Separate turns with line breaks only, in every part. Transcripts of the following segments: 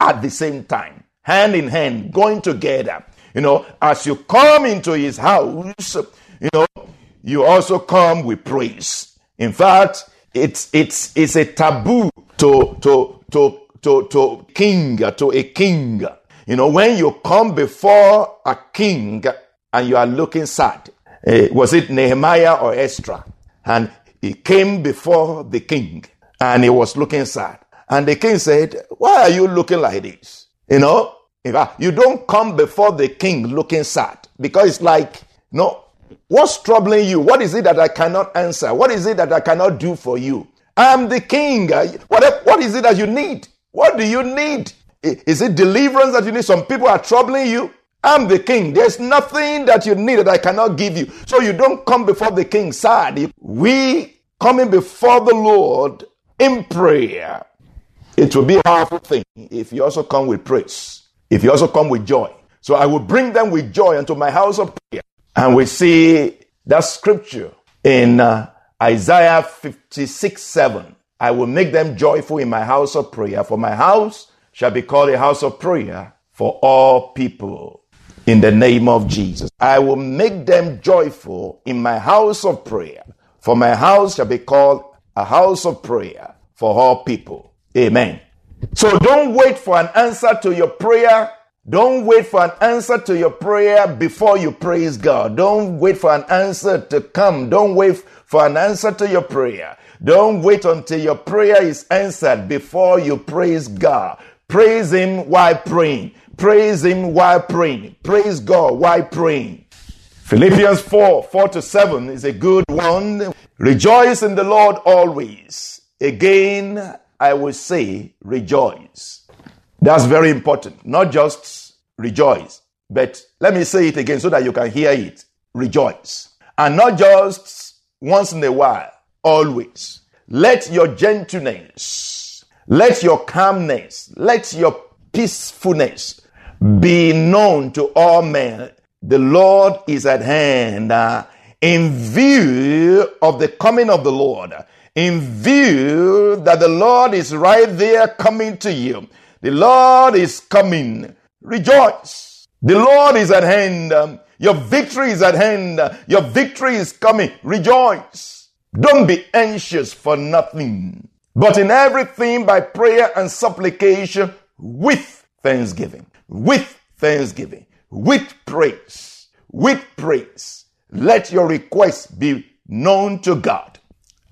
at the same time, hand in hand, going together. You know, as you come into His house, you know, you also come with praise. In fact, it's it's it's a taboo to to to to to king to a king. You know, when you come before a king and you are looking sad, eh, was it Nehemiah or Esther? And he came before the king and he was looking sad. And the king said, Why are you looking like this? You know, in fact, you don't come before the king looking sad because it's like, no, what's troubling you? What is it that I cannot answer? What is it that I cannot do for you? I'm the king. What, what is it that you need? What do you need? Is it deliverance that you need? Some people are troubling you. I'm the king. There's nothing that you need that I cannot give you. So you don't come before the king sad. We coming before the Lord in prayer. It will be a powerful thing if you also come with praise, if you also come with joy. So I will bring them with joy into my house of prayer. And we see that scripture in uh, Isaiah 56 7. I will make them joyful in my house of prayer, for my house shall be called a house of prayer for all people. In the name of Jesus, I will make them joyful in my house of prayer, for my house shall be called a house of prayer for all people. Amen. So don't wait for an answer to your prayer. Don't wait for an answer to your prayer before you praise God. Don't wait for an answer to come. Don't wait for an answer to your prayer. Don't wait until your prayer is answered before you praise God. Praise Him while praying. Praise Him while praying. Praise God while praying. Philippians 4 4 to 7 is a good one. Rejoice in the Lord always. Again, I will say, rejoice. That's very important. Not just rejoice, but let me say it again so that you can hear it. Rejoice. And not just once in a while, always. Let your gentleness, let your calmness, let your peacefulness be known to all men. The Lord is at hand uh, in view of the coming of the Lord in view that the Lord is right there coming to you. The Lord is coming. Rejoice. The Lord is at hand. Um, your victory is at hand. Your victory is coming. Rejoice. Don't be anxious for nothing, but in everything by prayer and supplication with thanksgiving, with thanksgiving, with praise, with praise. Let your requests be known to God.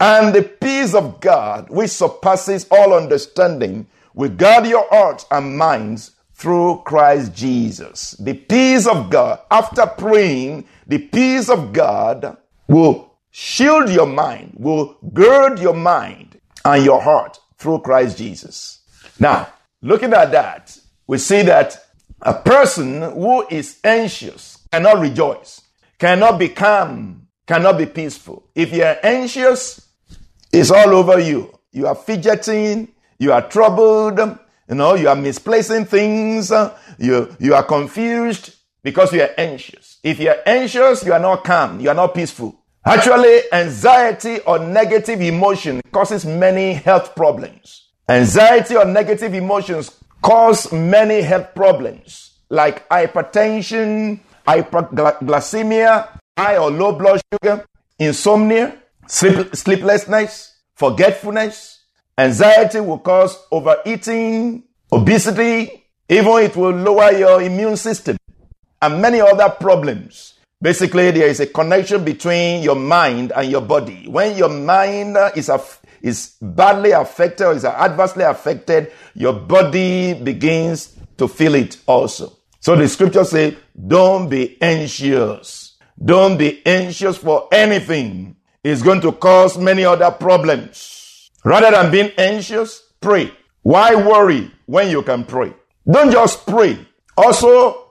And the peace of God, which surpasses all understanding, will guard your hearts and minds through Christ Jesus. The peace of God, after praying, the peace of God will shield your mind, will gird your mind and your heart through Christ Jesus. Now, looking at that, we see that a person who is anxious cannot rejoice, cannot be calm, cannot be peaceful. If you're anxious, it's all over you. You are fidgeting, you are troubled, you know, you are misplacing things, uh, you, you are confused because you are anxious. If you are anxious, you are not calm, you are not peaceful. Actually, anxiety or negative emotion causes many health problems. Anxiety or negative emotions cause many health problems like hypertension, hyperglycemia, high or low blood sugar, insomnia, sleep, sleeplessness, forgetfulness. Anxiety will cause overeating, obesity, even it will lower your immune system and many other problems. Basically, there is a connection between your mind and your body. When your mind is, is badly affected or is adversely affected, your body begins to feel it also. So the scripture says, don't be anxious. Don't be anxious for anything. It's going to cause many other problems. Rather than being anxious, pray. Why worry when you can pray? Don't just pray. Also,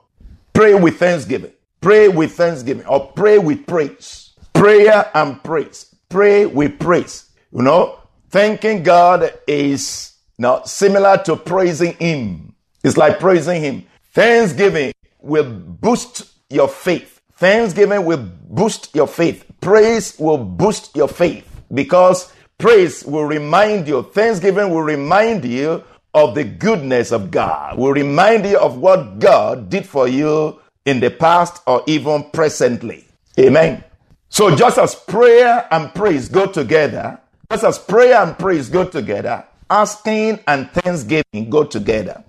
pray with thanksgiving. Pray with thanksgiving or pray with praise. Prayer and praise. Pray with praise. You know, thanking God is not similar to praising Him. It's like praising Him. Thanksgiving will boost your faith. Thanksgiving will boost your faith. Praise will boost your faith because praise will remind you, thanksgiving will remind you of the goodness of God, will remind you of what God did for you in the past or even presently. Amen. So just as prayer and praise go together, just as prayer and praise go together, asking and thanksgiving go together.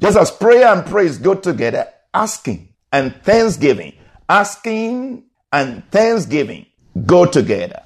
Just as prayer and praise go together, asking and thanksgiving, asking and thanksgiving go together.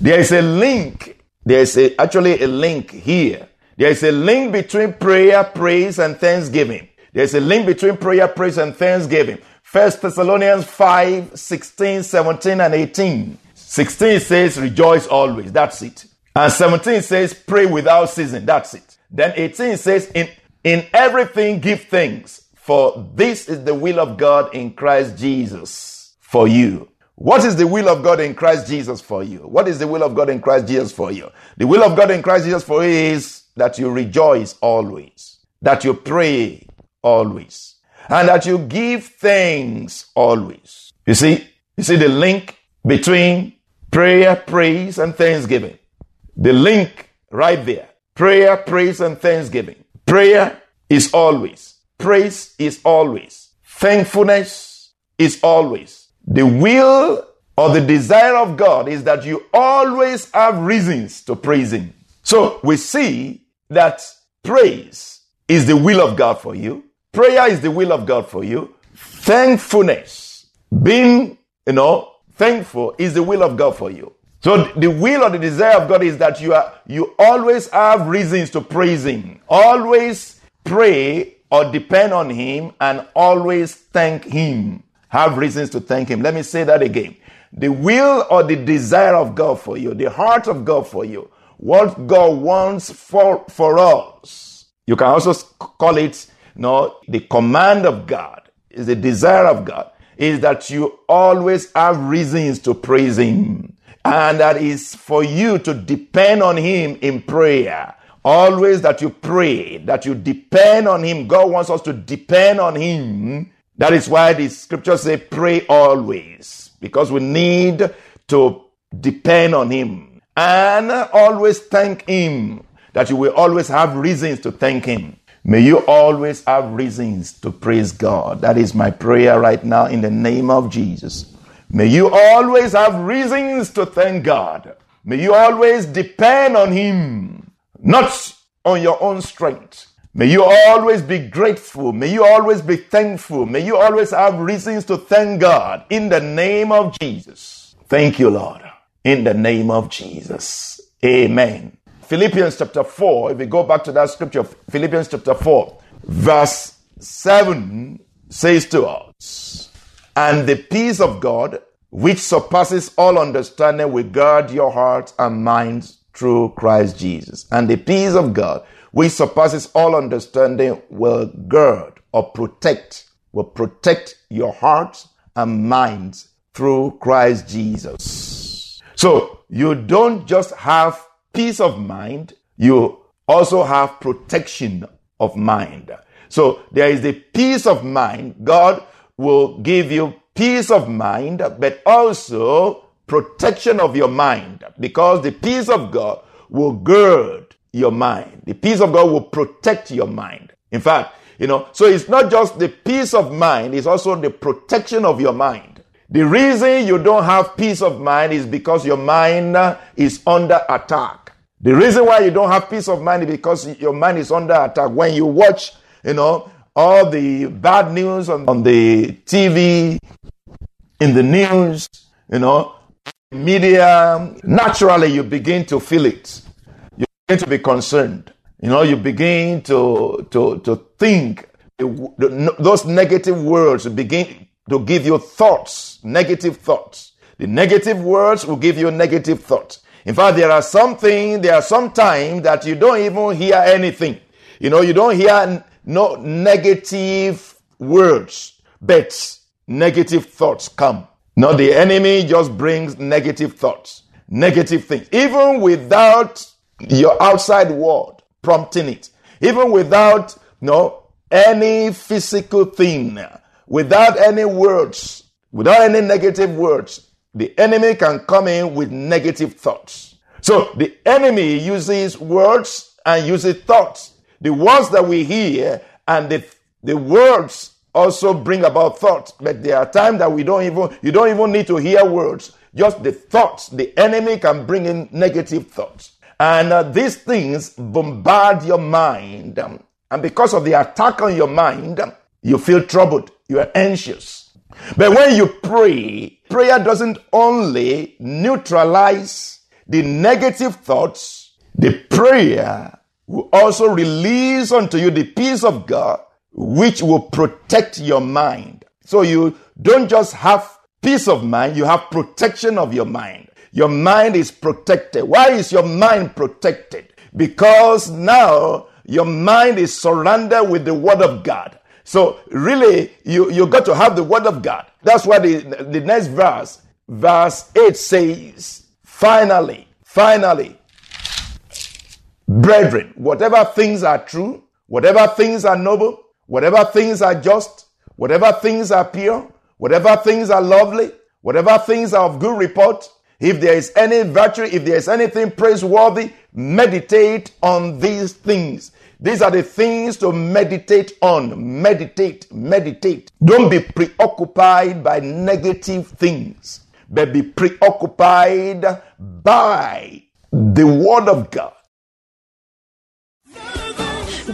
There is a link. There is a, actually a link here. There is a link between prayer, praise, and thanksgiving. There is a link between prayer, praise, and thanksgiving. First Thessalonians 5, 16, 17, and 18. 16 says, rejoice always. That's it. And 17 says, pray without ceasing. That's it. Then 18 says, in in everything, give thanks, for this is the will of God in Christ Jesus for you. What is the will of God in Christ Jesus for you? What is the will of God in Christ Jesus for you? The will of God in Christ Jesus for you is that you rejoice always, that you pray always, and that you give thanks always. You see, you see the link between prayer, praise, and thanksgiving. The link right there. Prayer, praise, and thanksgiving. Prayer is always. Praise is always. Thankfulness is always. The will or the desire of God is that you always have reasons to praise Him. So we see that praise is the will of God for you. Prayer is the will of God for you. Thankfulness, being, you know, thankful is the will of God for you. So the will or the desire of God is that you are you always have reasons to praise him. Always pray or depend on him and always thank him. Have reasons to thank him. Let me say that again. The will or the desire of God for you, the heart of God for you, what God wants for, for us. You can also call it, you know, the command of God is the desire of God is that you always have reasons to praise him. And that is for you to depend on Him in prayer. Always that you pray, that you depend on Him. God wants us to depend on Him. That is why the scriptures say pray always. Because we need to depend on Him. And always thank Him. That you will always have reasons to thank Him. May you always have reasons to praise God. That is my prayer right now in the name of Jesus. May you always have reasons to thank God. May you always depend on Him, not on your own strength. May you always be grateful. May you always be thankful. May you always have reasons to thank God in the name of Jesus. Thank you, Lord. In the name of Jesus. Amen. Philippians chapter 4, if we go back to that scripture, Philippians chapter 4, verse 7 says to us, and the peace of God, which surpasses all understanding, will guard your hearts and minds through Christ Jesus. And the peace of God, which surpasses all understanding, will guard or protect, will protect your hearts and minds through Christ Jesus. So you don't just have peace of mind, you also have protection of mind. So there is the peace of mind. God will give you peace of mind, but also protection of your mind because the peace of God will gird your mind. The peace of God will protect your mind. In fact, you know, so it's not just the peace of mind, it's also the protection of your mind. The reason you don't have peace of mind is because your mind uh, is under attack. The reason why you don't have peace of mind is because your mind is under attack. When you watch, you know, all the bad news on, on the TV, in the news, you know, media, naturally you begin to feel it. You begin to be concerned. You know, you begin to, to, to think those negative words begin to give you thoughts, negative thoughts. The negative words will give you negative thoughts. In fact, there are something, there are some time that you don't even hear anything. You know, you don't hear no negative words, but negative thoughts come. Now the enemy just brings negative thoughts, negative things, even without your outside world prompting it, even without no any physical thing, without any words, without any negative words, the enemy can come in with negative thoughts. So the enemy uses words and uses thoughts. The words that we hear and the, the words also bring about thoughts. But there are times that we don't even, you don't even need to hear words. Just the thoughts. The enemy can bring in negative thoughts. And uh, these things bombard your mind. and because of the attack on your mind, you feel troubled. You are anxious. But when you pray, prayer doesn't only neutralize the negative thoughts, the prayer will also release unto you the peace of God which will protect your mind. So you don't just have peace of mind, you have protection of your mind. Your mind is protected. Why is your mind protected? Because now your mind is surrounded with the word of God. So really, you, you got to have the word of God. That's why the, the next verse, verse 8 says, finally, finally, brethren, whatever things are true, whatever things are noble, Whatever things are just, whatever things are pure, whatever things are lovely, whatever things are of good report, if there is any virtue, if there is anything praiseworthy, meditate on these things. These are the things to meditate on. Meditate, meditate. Don't be preoccupied by negative things, but be preoccupied by the Word of God.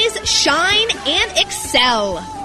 arise, shine, and excel.